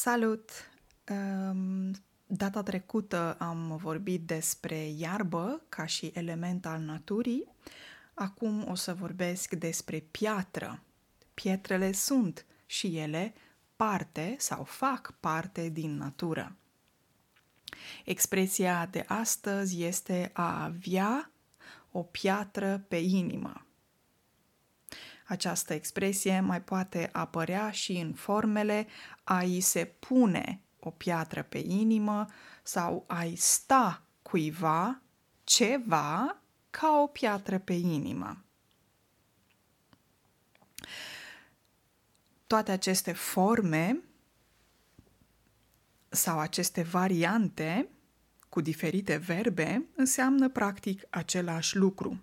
Salut! Um, data trecută am vorbit despre iarbă ca și element al naturii. Acum o să vorbesc despre piatră. Pietrele sunt și ele parte sau fac parte din natură. Expresia de astăzi este a avea o piatră pe inimă. Această expresie mai poate apărea și în formele a-i se pune o piatră pe inimă sau a-i sta cuiva ceva ca o piatră pe inimă. Toate aceste forme sau aceste variante cu diferite verbe înseamnă practic același lucru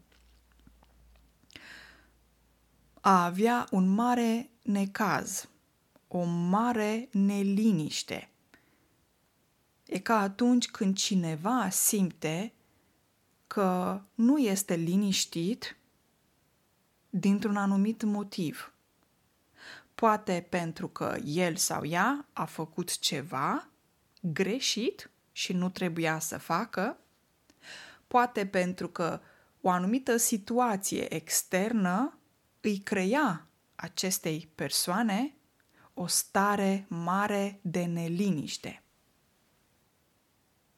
a avea un mare necaz, o mare neliniște. E ca atunci când cineva simte că nu este liniștit dintr-un anumit motiv. Poate pentru că el sau ea a făcut ceva greșit și nu trebuia să facă, poate pentru că o anumită situație externă îi crea acestei persoane o stare mare de neliniște.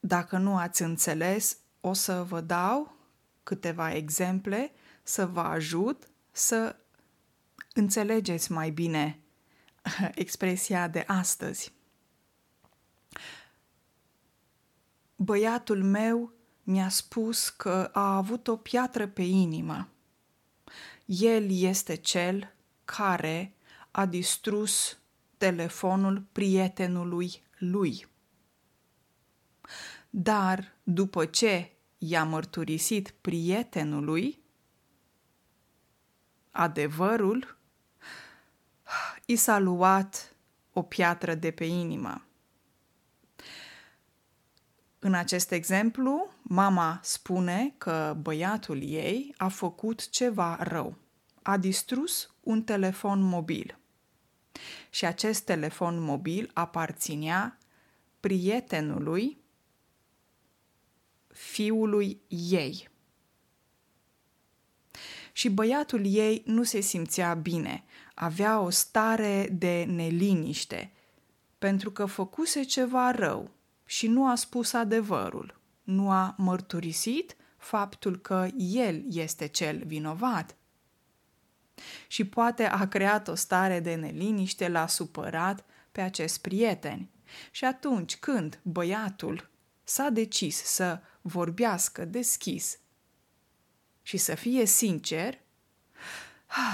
Dacă nu ați înțeles, o să vă dau câteva exemple să vă ajut să înțelegeți mai bine expresia de astăzi. Băiatul meu mi-a spus că a avut o piatră pe inimă. El este cel care a distrus telefonul prietenului lui. Dar după ce i-a mărturisit prietenului adevărul, i s-a luat o piatră de pe inimă. În acest exemplu, mama spune că băiatul ei a făcut ceva rău. A distrus un telefon mobil. Și acest telefon mobil aparținea prietenului fiului ei. Și băiatul ei nu se simțea bine, avea o stare de neliniște, pentru că făcuse ceva rău și nu a spus adevărul, nu a mărturisit faptul că el este cel vinovat. Și poate a creat o stare de neliniște, l-a supărat pe acest prieten. Și atunci când băiatul s-a decis să vorbească deschis și să fie sincer,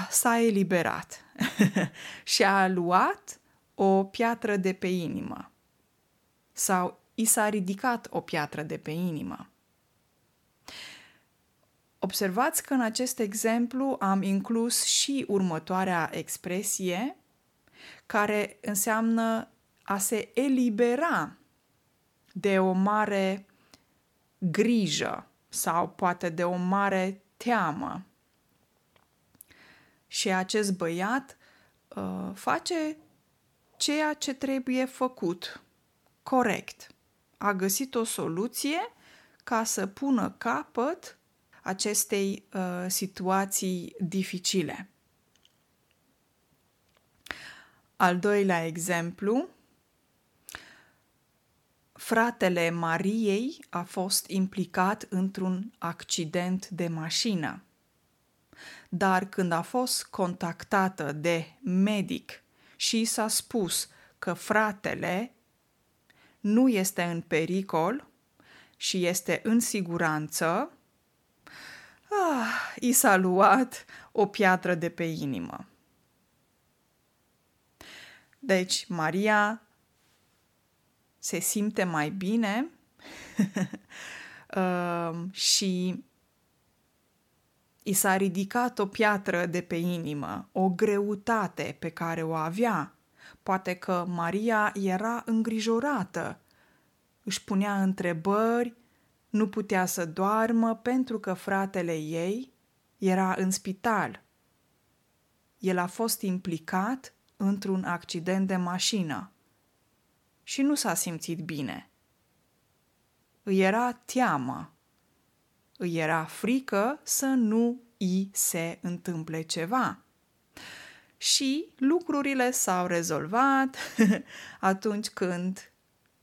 s-a eliberat și a luat o piatră de pe inimă sau i s-a ridicat o piatră de pe inimă. Observați că în acest exemplu am inclus și următoarea expresie, care înseamnă a se elibera de o mare grijă sau poate de o mare teamă. Și acest băiat uh, face ceea ce trebuie făcut corect a găsit o soluție ca să pună capăt acestei uh, situații dificile. Al doilea exemplu, fratele Mariei a fost implicat într-un accident de mașină. Dar când a fost contactată de medic și s-a spus că fratele nu este în pericol și este în siguranță, ah, i s-a luat o piatră de pe inimă. Deci, Maria se simte mai bine uh, și i s-a ridicat o piatră de pe inimă, o greutate pe care o avea Poate că Maria era îngrijorată, își punea întrebări, nu putea să doarmă pentru că fratele ei era în spital. El a fost implicat într-un accident de mașină. și nu s-a simțit bine. Îi era teamă. Îi era frică să nu îi se întâmple ceva. Și lucrurile s-au rezolvat atunci când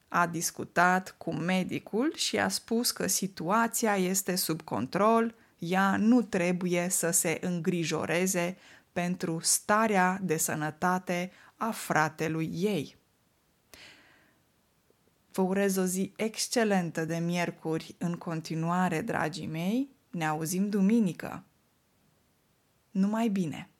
a discutat cu medicul și a spus că situația este sub control, ea nu trebuie să se îngrijoreze pentru starea de sănătate a fratelui ei. Vă urez o zi excelentă de miercuri în continuare, dragii mei. Ne auzim duminică. Numai bine!